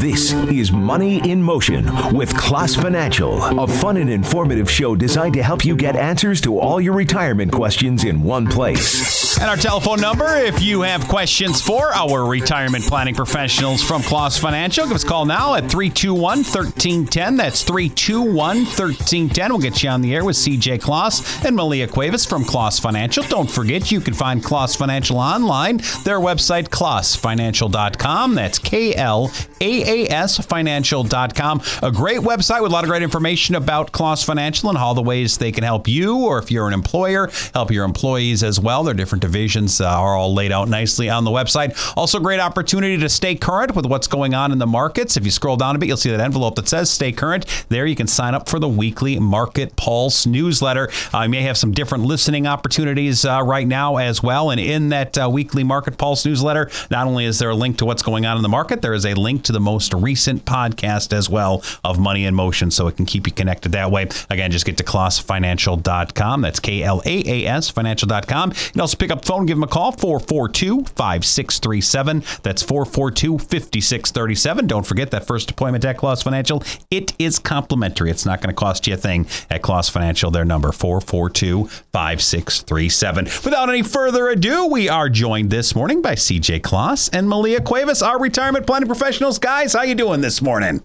This is Money in Motion with Klaas Financial, a fun and informative show designed to help you get answers to all your retirement questions in one place. And our telephone number, if you have questions for our retirement planning professionals from Klaas Financial, give us a call now at 321 1310. That's 321 1310. We'll get you on the air with CJ Klaas and Malia Cuevas from Klaas Financial. Don't forget, you can find Klaas Financial online. Their website, klaasfinancial.com. That's K L A A S financial.com. A great website with a lot of great information about Klaas Financial and all the ways they can help you, or if you're an employer, help your employees as well. Their different divisions uh, are all laid out nicely on the website. Also, great opportunity to stay current with what's going on in the markets. If you scroll down a bit, you'll see that envelope that says Stay Current. There you can sign up for the weekly Market Pulse newsletter. Uh, you may have some different listening opportunities uh, right now as well. And in that uh, weekly Market Pulse newsletter, not only is there a link to what's going on in the market, there is a link to the most recent podcast as well of Money in Motion, so it can keep you connected that way. Again, just get to klaasfinancial.com. That's K L A A S financial.com. You can also pick up the phone, give them a call, 442 5637. That's 442 5637. Don't forget that first appointment at Klaas Financial. It is complimentary. It's not going to cost you a thing at Klaas Financial. Their number, 442 5637. Without any further ado, we are joined this morning by CJ Klaas and Malia Cuevas, our retirement planning professionals. Guys, how you doing this morning?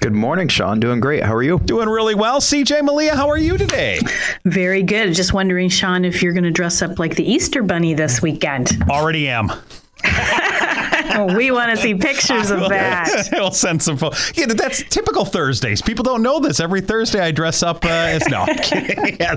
Good morning, Sean. Doing great. How are you? Doing really well. CJ Malia, how are you today? Very good. Just wondering, Sean, if you're going to dress up like the Easter Bunny this weekend. Already am. we want to see pictures of that. we'll send some. photos. yeah, that's typical Thursdays. People don't know this. Every Thursday, I dress up uh, as no. I'm kidding. yeah,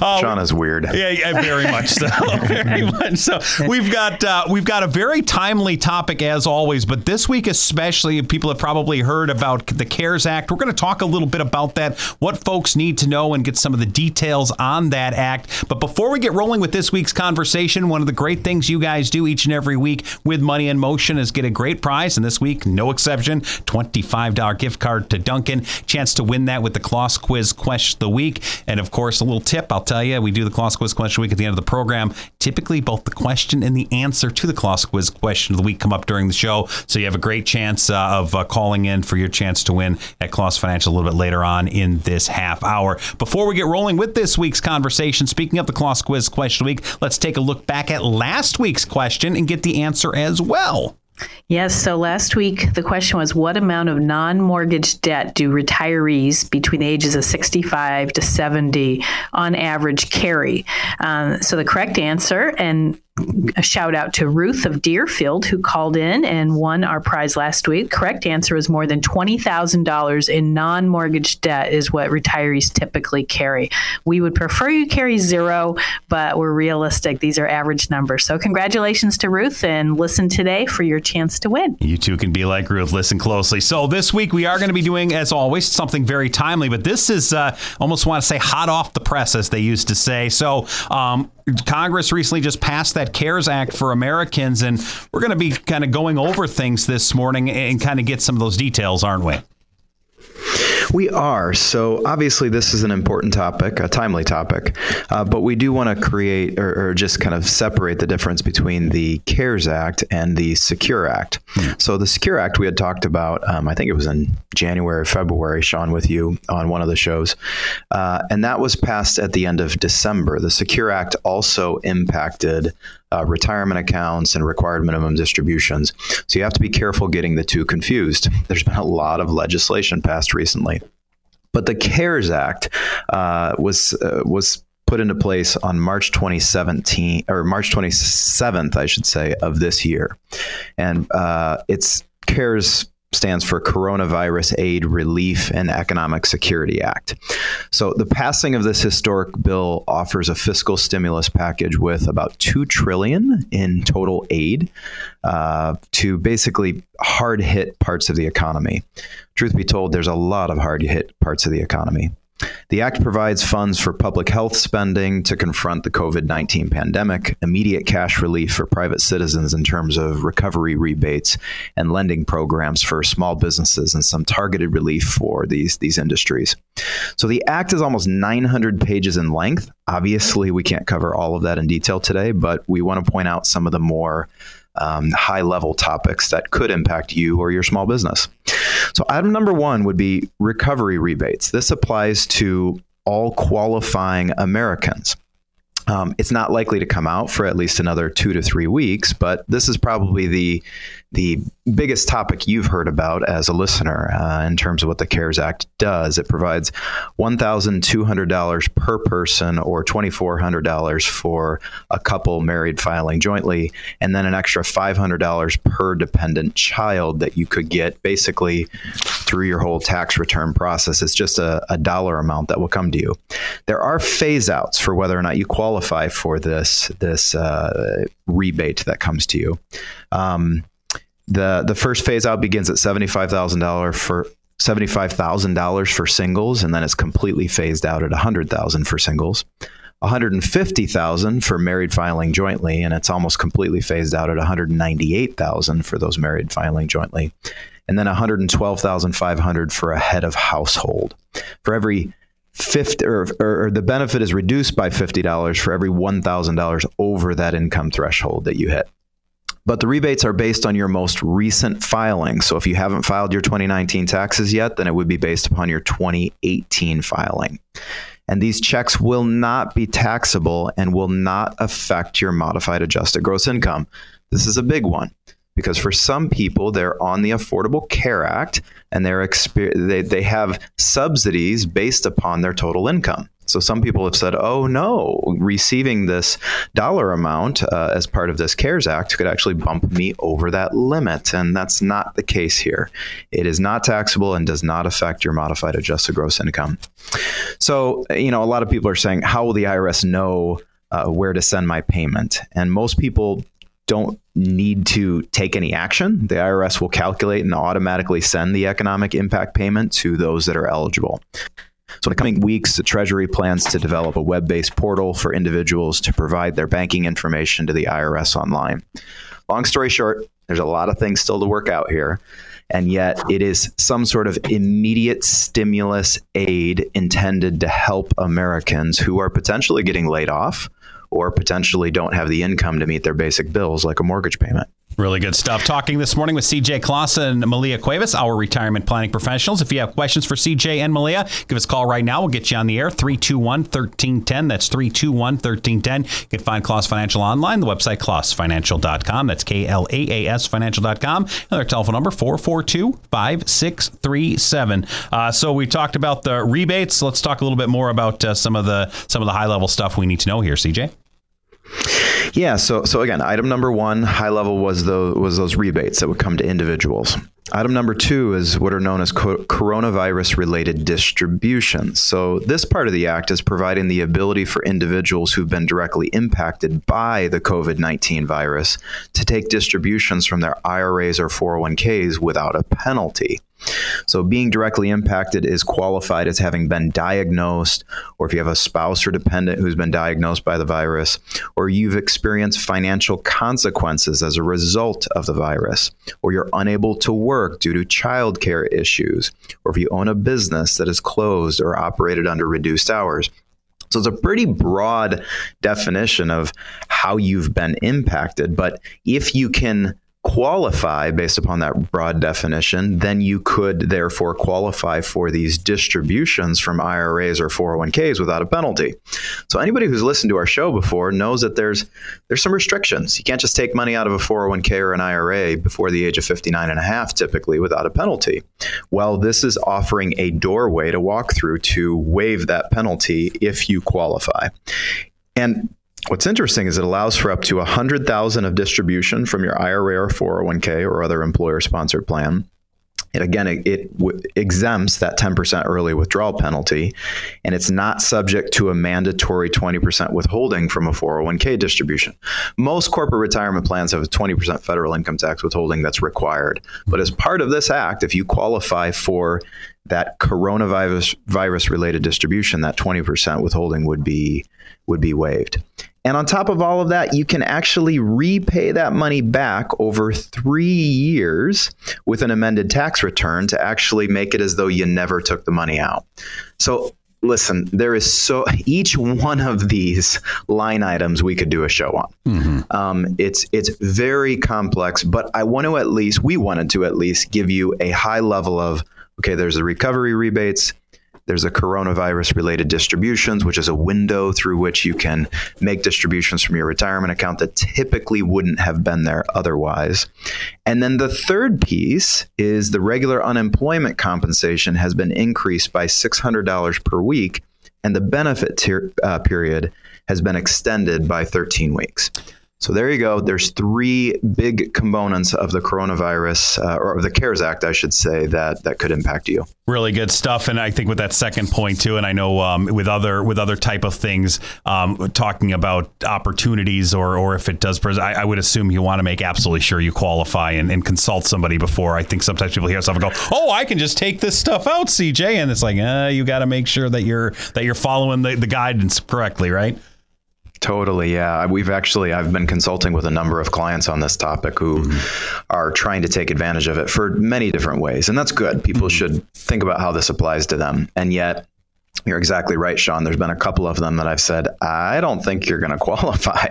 uh, Sean is weird. Yeah, yeah, very much so. very much so. We've got uh, we've got a very timely topic as always, but this week especially, people have probably heard about the CARES Act. We're going to talk a little bit about that, what folks need to know, and get some of the details on that act. But before we get rolling with this week's conversation, one of the great things you guys do each and every week with Money in Motion is get a great prize, and this week, no exception, $25 gift card to Dunkin'. Chance to win that with the Klaas Quiz Question of the Week. And of course, a little tip I'll tell you, we do the Klaas Quiz Question of the Week at the end of the program. Typically, both the question and the answer to the Klaas Quiz Question of the Week come up during the show. So you have a great chance uh, of uh, calling in for your chance to win at Klaas Financial a little bit later on in this half hour. Before we get rolling with this week's conversation, speaking of the Klaas Quiz Question of the Week, let's take a look back at last week's question and get the answer as well. Yes. So last week, the question was what amount of non mortgage debt do retirees between the ages of 65 to 70 on average carry? Um, so the correct answer, and a shout out to Ruth of Deerfield who called in and won our prize last week. Correct answer is more than $20,000 in non mortgage debt, is what retirees typically carry. We would prefer you carry zero, but we're realistic. These are average numbers. So, congratulations to Ruth and listen today for your chance to win. You too can be like Ruth. Listen closely. So, this week we are going to be doing, as always, something very timely, but this is uh, almost want to say hot off the press, as they used to say. So, um, Congress recently just passed that CARES Act for Americans, and we're going to be kind of going over things this morning and kind of get some of those details, aren't we? We are. So, obviously, this is an important topic, a timely topic, uh, but we do want to create or, or, just kind of separate the difference between the CARES Act and the Secure Act. Hmm. So, the Secure Act we had talked about, um, I think it was in January, February, Sean, with you on one of the shows, uh, and that was passed at the end of December. The Secure Act also impacted uh, retirement accounts and required minimum distributions. So you have to be careful getting the two confused. There's been a lot of legislation passed recently. But the CARES Act uh, was uh, was put into place on March 2017 or March 27th, I should say, of this year, and uh, it's CARES stands for Coronavirus Aid, Relief, and Economic Security Act. So the passing of this historic bill offers a fiscal stimulus package with about two trillion in total aid uh, to basically hard hit parts of the economy. Truth be told, there's a lot of hard hit parts of the economy. The Act provides funds for public health spending to confront the COVID 19 pandemic, immediate cash relief for private citizens in terms of recovery rebates and lending programs for small businesses, and some targeted relief for these, these industries. So the Act is almost 900 pages in length. Obviously, we can't cover all of that in detail today, but we want to point out some of the more um, high level topics that could impact you or your small business. So, item number one would be recovery rebates. This applies to all qualifying Americans. Um, it's not likely to come out for at least another two to three weeks, but this is probably the the biggest topic you've heard about as a listener uh, in terms of what the CARES Act does. It provides $1,200 per person or $2,400 for a couple married filing jointly, and then an extra $500 per dependent child that you could get basically through your whole tax return process. It's just a, a dollar amount that will come to you. There are phase outs for whether or not you qualify for this, this uh, rebate that comes to you. Um, the the first phase out begins at seventy five thousand dollars for seventy five thousand dollars for singles, and then it's completely phased out at a hundred thousand for singles. 150,000 for married filing jointly, and it's almost completely phased out at 198,000 for those married filing jointly, and then 112,500 for a head of household. For every 50 or, or, or the benefit is reduced by $50 for every $1,000 over that income threshold that you hit. But the rebates are based on your most recent filing. So if you haven't filed your 2019 taxes yet, then it would be based upon your 2018 filing. And these checks will not be taxable and will not affect your modified adjusted gross income. This is a big one because for some people they're on the Affordable Care Act and they're they, they have subsidies based upon their total income. So some people have said, oh no, receiving this dollar amount uh, as part of this CARES Act could actually bump me over that limit. And that's not the case here. It is not taxable and does not affect your modified adjusted gross income. So, you know, a lot of people are saying, how will the IRS know uh, where to send my payment? And most people don't need to take any action. The IRS will calculate and automatically send the economic impact payment to those that are eligible. So, in the coming weeks, the Treasury plans to develop a web based portal for individuals to provide their banking information to the IRS online. Long story short, there's a lot of things still to work out here. And yet, it is some sort of immediate stimulus aid intended to help Americans who are potentially getting laid off or potentially don't have the income to meet their basic bills, like a mortgage payment. Really good stuff. Talking this morning with CJ Klaas and Malia Cuevas, our retirement planning professionals. If you have questions for CJ and Malia, give us a call right now. We'll get you on the air. 321 1310. That's 321 1310. You can find Klaas Financial online, the website klaasfinancial.com. That's K L A A S financial.com. And their telephone number 442 5637. Uh, so we talked about the rebates. Let's talk a little bit more about uh, some of the some of the high level stuff we need to know here, CJ. Yeah. So so again, item number one, high level was the was those rebates that would come to individuals. Item number two is what are known as co- coronavirus related distributions. So, this part of the act is providing the ability for individuals who've been directly impacted by the COVID 19 virus to take distributions from their IRAs or 401ks without a penalty. So, being directly impacted is qualified as having been diagnosed, or if you have a spouse or dependent who's been diagnosed by the virus, or you've experienced financial consequences as a result of the virus, or you're unable to work due to childcare issues, or if you own a business that is closed or operated under reduced hours. So it's a pretty broad definition of how you've been impacted. But if you can qualify based upon that broad definition, then you could therefore qualify for these distributions from IRAs or 401ks without a penalty. So anybody who's listened to our show before knows that there's there's some restrictions. You can't just take money out of a 401k or an IRA before the age of 59 and a half typically without a penalty. Well, this is offering a doorway to walk through to waive that penalty if you qualify. And What's interesting is it allows for up to 100,000 of distribution from your IRA or 401k or other employer sponsored plan. And again, it, it w- exempts that 10% early withdrawal penalty, and it's not subject to a mandatory 20% withholding from a 401k distribution. Most corporate retirement plans have a 20% federal income tax withholding that's required. But as part of this act, if you qualify for that coronavirus virus related distribution, that 20% withholding would be would be waived. And on top of all of that, you can actually repay that money back over three years with an amended tax return to actually make it as though you never took the money out. So listen, there is so each one of these line items we could do a show on. Mm-hmm. Um, it's it's very complex, but I want to at least we wanted to at least give you a high level of okay. There's the recovery rebates. There's a coronavirus related distributions, which is a window through which you can make distributions from your retirement account that typically wouldn't have been there otherwise. And then the third piece is the regular unemployment compensation has been increased by $600 per week, and the benefit tier, uh, period has been extended by 13 weeks. So there you go. There's three big components of the coronavirus, uh, or the CARES Act, I should say, that that could impact you. Really good stuff, and I think with that second point too, and I know um, with other with other type of things, um, talking about opportunities, or or if it does, I, I would assume you want to make absolutely sure you qualify and, and, consult somebody before. I think sometimes people hear stuff and go, "Oh, I can just take this stuff out, CJ," and it's like, uh, you got to make sure that you're that you're following the, the guidance correctly, right? Totally, yeah. We've actually I've been consulting with a number of clients on this topic who mm-hmm. are trying to take advantage of it for many different ways, and that's good. People mm-hmm. should think about how this applies to them. And yet, you're exactly right, Sean. There's been a couple of them that I've said I don't think you're going to qualify,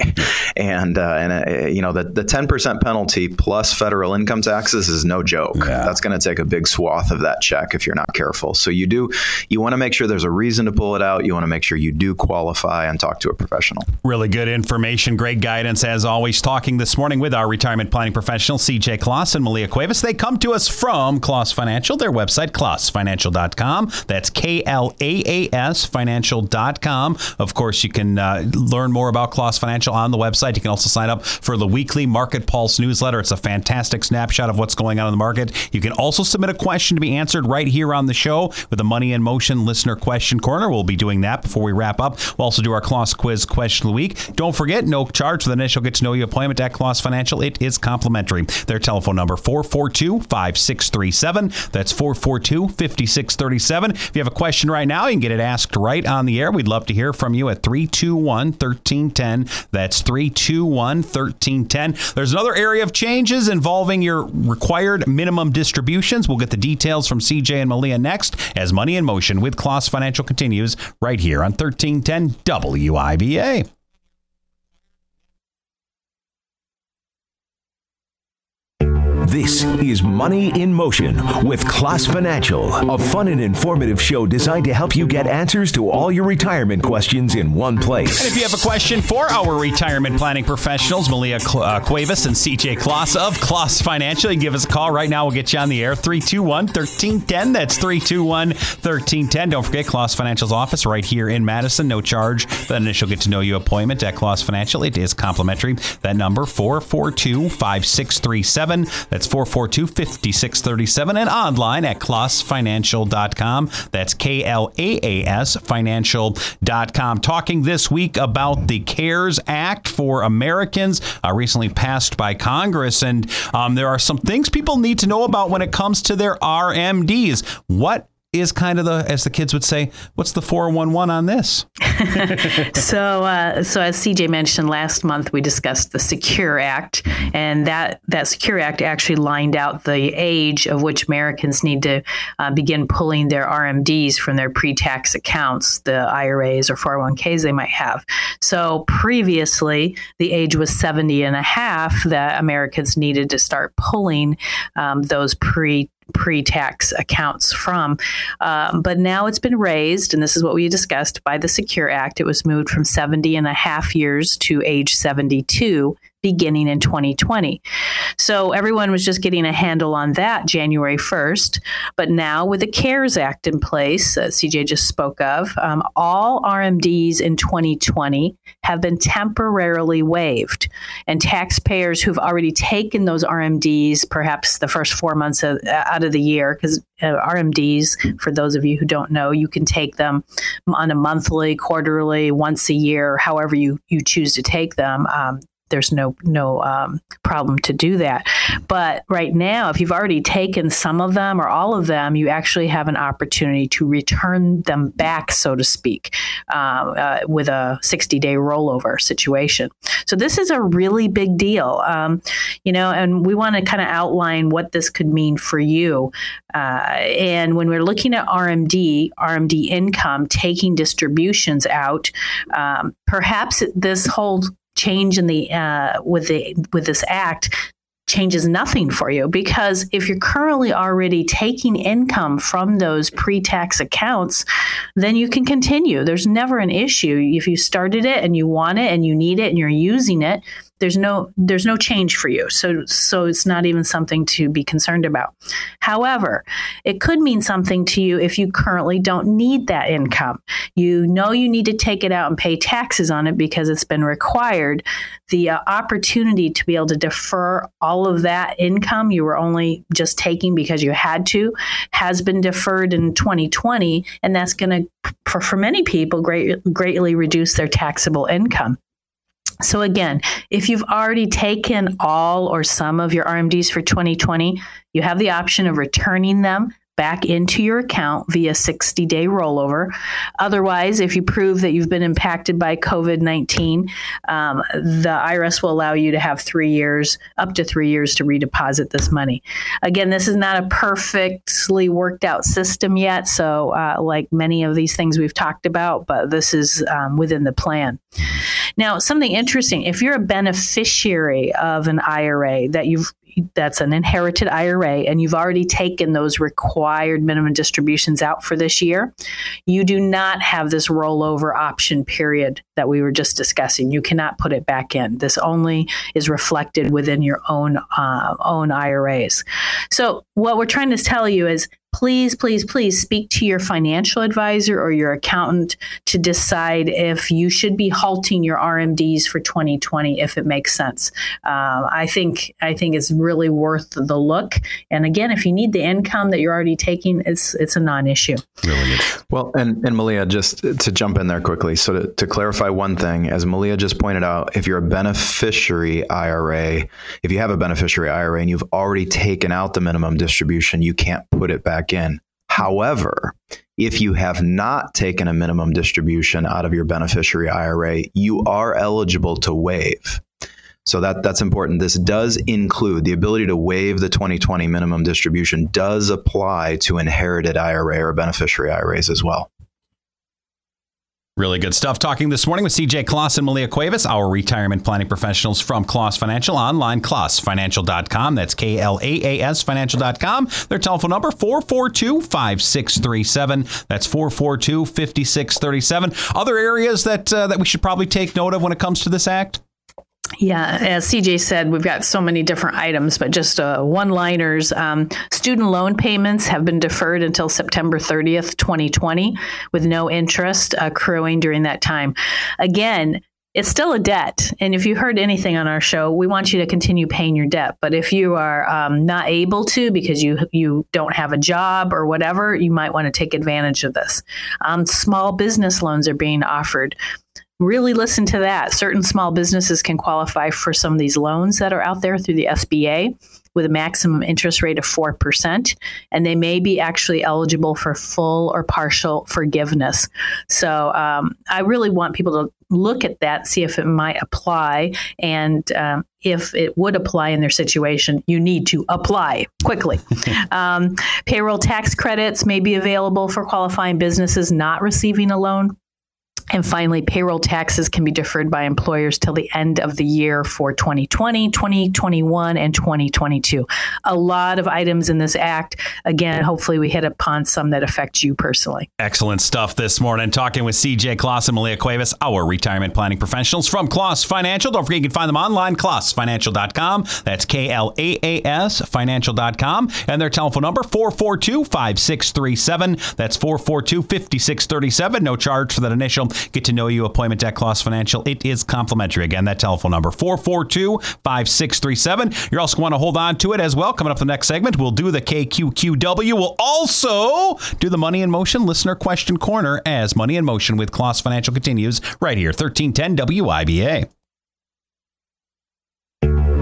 and uh, and uh, you know the the 10% penalty plus federal income taxes is no joke. Yeah. That's going to take a big swath of that check if you're not careful. So you do you want to make sure there's a reason to pull it out. You want to make sure you do qualify and talk to a professional. Really good information, great guidance as always. Talking this morning with our retirement planning professional CJ Klaas and Malia Cuevas. They come to us from Klaas Financial. Their website klaasfinancial.com. That's K L A financial.com. Of course, you can uh, learn more about Klaas Financial on the website. You can also sign up for the weekly Market Pulse newsletter. It's a fantastic snapshot of what's going on in the market. You can also submit a question to be answered right here on the show with the Money in Motion listener question corner. We'll be doing that before we wrap up. We'll also do our Klaas quiz question of the week. Don't forget, no charge for the initial get to know you appointment at Klaas Financial. It is complimentary. Their telephone number 442 5637. That's 442 5637. If you have a question right now, you can get it asked right on the air. We'd love to hear from you at 321 1310. That's 321 1310. There's another area of changes involving your required minimum distributions. We'll get the details from CJ and Malia next as Money in Motion with Klaas Financial continues right here on 1310 WIBA. This is Money in Motion with Klaas Financial, a fun and informative show designed to help you get answers to all your retirement questions in one place. And if you have a question for our retirement planning professionals, Malia uh, Cuevas and CJ Klaas of Klaas Financial, you give us a call right now. We'll get you on the air 321 1310. That's 321 1310. Don't forget Klaas Financial's office right here in Madison. No charge. The initial get to know you appointment at Klaas Financial. It is complimentary. That number 442 5637. That's 442 5637 and online at klaasfinancial.com. That's K L A A S financial.com. Talking this week about the CARES Act for Americans, uh, recently passed by Congress. And um, there are some things people need to know about when it comes to their RMDs. What is kind of the, as the kids would say, what's the 411 on this? so, uh, so as CJ mentioned last month, we discussed the Secure Act, and that that Secure Act actually lined out the age of which Americans need to uh, begin pulling their RMDs from their pre-tax accounts, the IRAs or 401ks they might have. So previously, the age was 70 and a half that Americans needed to start pulling um, those pre pre-tax accounts from. Um, but now it's been raised, and this is what we discussed by the Secure Act. It was moved from 70 and a half years to age 72 beginning in 2020. So everyone was just getting a handle on that January 1st. But now, with the CARES Act in place, uh, CJ just spoke of, um, all RMDs in 2020 have been temporarily waived. And taxpayers who've already taken those RMDs, perhaps the first four months of, out of the year, because uh, RMDs, for those of you who don't know, you can take them on a monthly, quarterly, once a year, however you, you choose to take them. Um, there's no no um, problem to do that. But right now, if you've already taken some of them or all of them, you actually have an opportunity to return them back, so to speak, uh, uh, with a 60 day rollover situation. So this is a really big deal, um, you know, and we want to kind of outline what this could mean for you. Uh, and when we're looking at RMD, RMD income, taking distributions out, um, perhaps this whole change in the uh, with the with this act changes nothing for you because if you're currently already taking income from those pre-tax accounts then you can continue. There's never an issue. If you started it and you want it and you need it and you're using it there's no there's no change for you. So so it's not even something to be concerned about. However it could mean something to you if you currently don't need that income. You know you need to take it out and pay taxes on it because it's been required. The uh, opportunity to be able to defer all of that income you were only just taking because you had to has been deferred in 2020 and that's going to for, for many people great, greatly reduce their taxable income so, again, if you've already taken all or some of your RMDs for 2020, you have the option of returning them back into your account via 60 day rollover. Otherwise, if you prove that you've been impacted by COVID 19, um, the IRS will allow you to have three years, up to three years, to redeposit this money. Again, this is not a perfectly worked out system yet. So, uh, like many of these things we've talked about, but this is um, within the plan. Now, something interesting if you're a beneficiary of an IRA that you've that's an inherited IRA and you've already taken those required minimum distributions out for this year, you do not have this rollover option period that we were just discussing. You cannot put it back in. This only is reflected within your own uh, own IRAs. So what we're trying to tell you is please, please, please speak to your financial advisor or your accountant to decide if you should be halting your RMDs for 2020 if it makes sense. Uh, I think I think it's really worth the look. And again, if you need the income that you're already taking, it's it's a non-issue. Really good. Well, and and Malia, just to jump in there quickly, so to, to clarify one thing, as Malia just pointed out, if you're a beneficiary IRA, if you have a beneficiary IRA and you've already taken out the minimum distribution, you can't put it back back in. However, if you have not taken a minimum distribution out of your beneficiary IRA, you are eligible to waive. So that that's important. This does include the ability to waive the 2020 minimum distribution does apply to inherited IRA or beneficiary IRAs as well. Really good stuff. Talking this morning with CJ Klaas and Malia Cuevas, our retirement planning professionals from Klaas Financial online, klaasfinancial.com. That's K L A A S financial.com. Their telephone number 442 5637. That's 442 5637. Other areas that uh, that we should probably take note of when it comes to this act? Yeah, as CJ said, we've got so many different items, but just uh, one liners. Um, student loan payments have been deferred until September 30th, 2020, with no interest accruing during that time. Again, it's still a debt. And if you heard anything on our show, we want you to continue paying your debt. But if you are um, not able to because you you don't have a job or whatever, you might want to take advantage of this. Um, small business loans are being offered really listen to that. Certain small businesses can qualify for some of these loans that are out there through the SBA with a maximum interest rate of 4%, and they may be actually eligible for full or partial forgiveness. So um, I really want people to look at that, see if it might apply, and um, if it would apply in their situation, you need to apply quickly. um, payroll tax credits may be available for qualifying businesses not receiving a loan. And finally, payroll taxes can be deferred by employers till the end of the year for 2020, 2021, and 2022. A lot of items in this act. Again, hopefully, we hit upon some that affect you personally. Excellent stuff this morning. Talking with CJ Klaas and Malia Cuevas, our retirement planning professionals from Klaas Financial. Don't forget you can find them online, klaasfinancial.com. That's K L A A S financial.com. And their telephone number, 442 5637. That's 442 5637. No charge for that initial get to know you appointment at Klaas Financial. It is complimentary. Again, that telephone number 442 5637. You're also going to hold on to it as well. Coming up the next segment, we'll do the KQQW. We'll also do the Money in Motion listener question corner as Money in Motion with Klaas Financial continues right here, 1310 WIBA.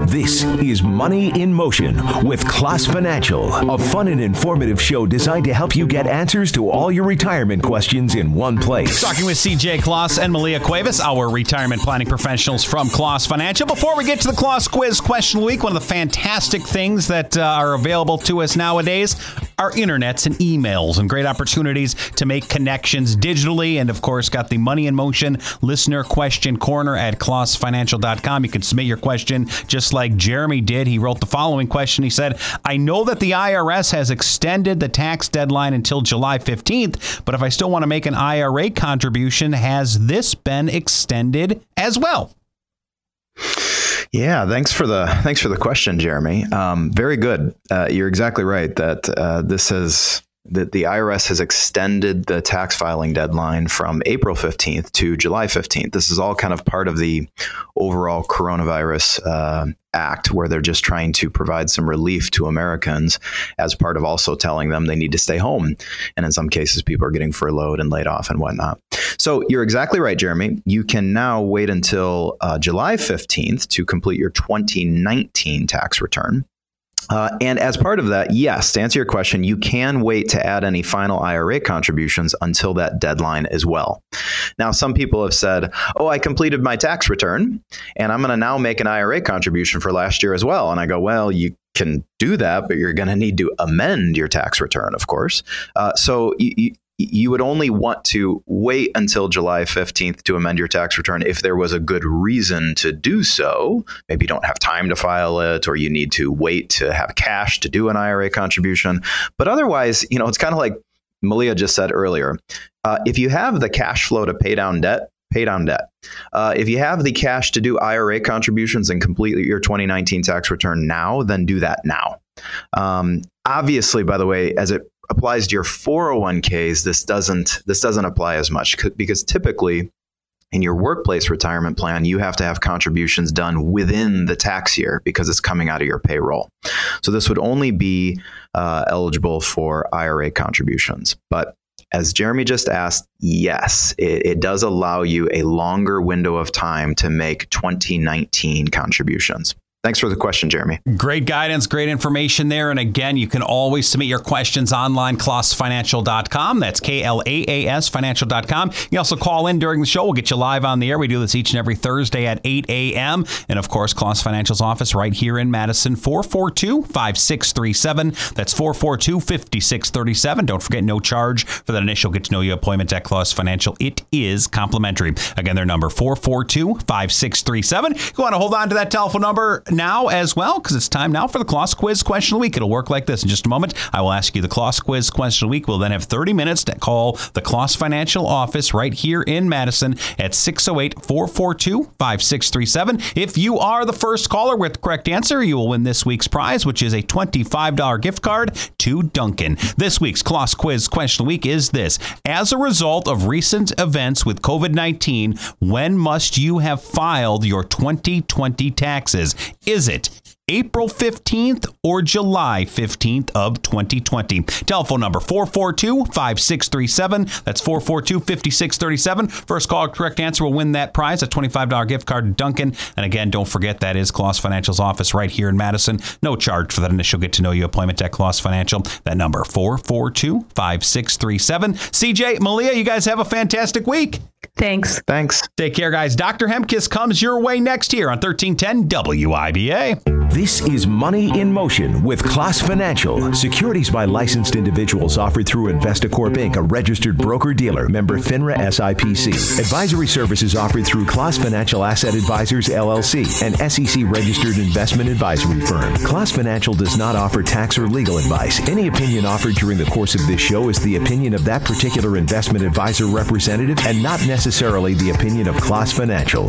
This is Money in Motion with Klaas Financial, a fun and informative show designed to help you get answers to all your retirement questions in one place. Talking with CJ Klaas and Malia Cuevas, our retirement planning professionals from Klaas Financial. Before we get to the Klaas Quiz Question of the Week, one of the fantastic things that uh, are available to us nowadays are internets and emails and great opportunities to make connections digitally. And of course, got the Money in Motion listener question corner at klaasfinancial.com. You can submit your question just like Jeremy did. He wrote the following question. He said, I know that the IRS has extended the tax deadline until July 15th, but if I still want to make an IRA contribution, has this been extended as well? Yeah, thanks for the thanks for the question, Jeremy. Um, very good. Uh, you're exactly right that uh, this has that the IRS has extended the tax filing deadline from April 15th to July 15th. This is all kind of part of the overall coronavirus uh, act, where they're just trying to provide some relief to Americans as part of also telling them they need to stay home. And in some cases, people are getting furloughed and laid off and whatnot. So you're exactly right, Jeremy. You can now wait until uh, July 15th to complete your 2019 tax return. Uh, and as part of that, yes, to answer your question, you can wait to add any final IRA contributions until that deadline as well. Now, some people have said, oh, I completed my tax return and I'm going to now make an IRA contribution for last year as well. And I go, well, you can do that, but you're going to need to amend your tax return, of course. Uh, so you, you would only want to wait until July 15th to amend your tax return if there was a good reason to do so. Maybe you don't have time to file it, or you need to wait to have cash to do an IRA contribution. But otherwise, you know, it's kind of like Malia just said earlier. Uh, if you have the cash flow to pay down debt, pay down debt. Uh, if you have the cash to do IRA contributions and complete your 2019 tax return now, then do that now. Um, obviously, by the way, as it applies to your 401ks, this doesn't this doesn't apply as much because typically in your workplace retirement plan, you have to have contributions done within the tax year because it's coming out of your payroll. So this would only be uh, eligible for IRA contributions. But as Jeremy just asked, yes, it, it, does allow you a longer window of time to make 2019 contributions. Thanks for the question, Jeremy. Great guidance, great information there. And again, you can always submit your questions online, klaasfinancial.com. That's K L A A S financial.com. You can also call in during the show. We'll get you live on the air. We do this each and every Thursday at 8 a.m. And of course, Klaas Financial's office right here in Madison, 442 5637. That's 442 5637. Don't forget, no charge for that initial get to know you appointment at Klaas Financial. It is complimentary. Again, their number 442 5637. You want to hold on to that telephone number now as well because it's time now for the Klaas Quiz Question of the Week. It'll work like this in just a moment. I will ask you the Klaas Quiz Question of the Week. We'll then have 30 minutes to call the Klaas Financial office right here in Madison at 608 442 5637. If you are the first caller with the correct answer, you will win this week's prize, which is a $25 gift card to Dunkin'. This week's Klaas Quiz Question of the Week is this As a result of recent events with COVID 19, when must you have filed your 2020 taxes? Is it April 15th or July 15th of 2020. Telephone number 442-5637. That's 442-5637. First call correct answer will win that prize, a $25 gift card to Dunkin'. And again, don't forget that is Klaas Financial's office right here in Madison. No charge for that initial get to know you appointment at Klaas Financial. That number 442-5637. CJ, Malia, you guys have a fantastic week. Thanks. Thanks. Take care, guys. Dr. Hemkes comes your way next year on 1310 WIBA. This is Money in Motion with Klaas Financial. Securities by licensed individuals offered through Investacorp Inc., a registered broker dealer, member FINRA SIPC. Advisory services offered through Klaas Financial Asset Advisors LLC, an SEC registered investment advisory firm. Klaas Financial does not offer tax or legal advice. Any opinion offered during the course of this show is the opinion of that particular investment advisor representative and not necessarily the opinion of Klaas Financial.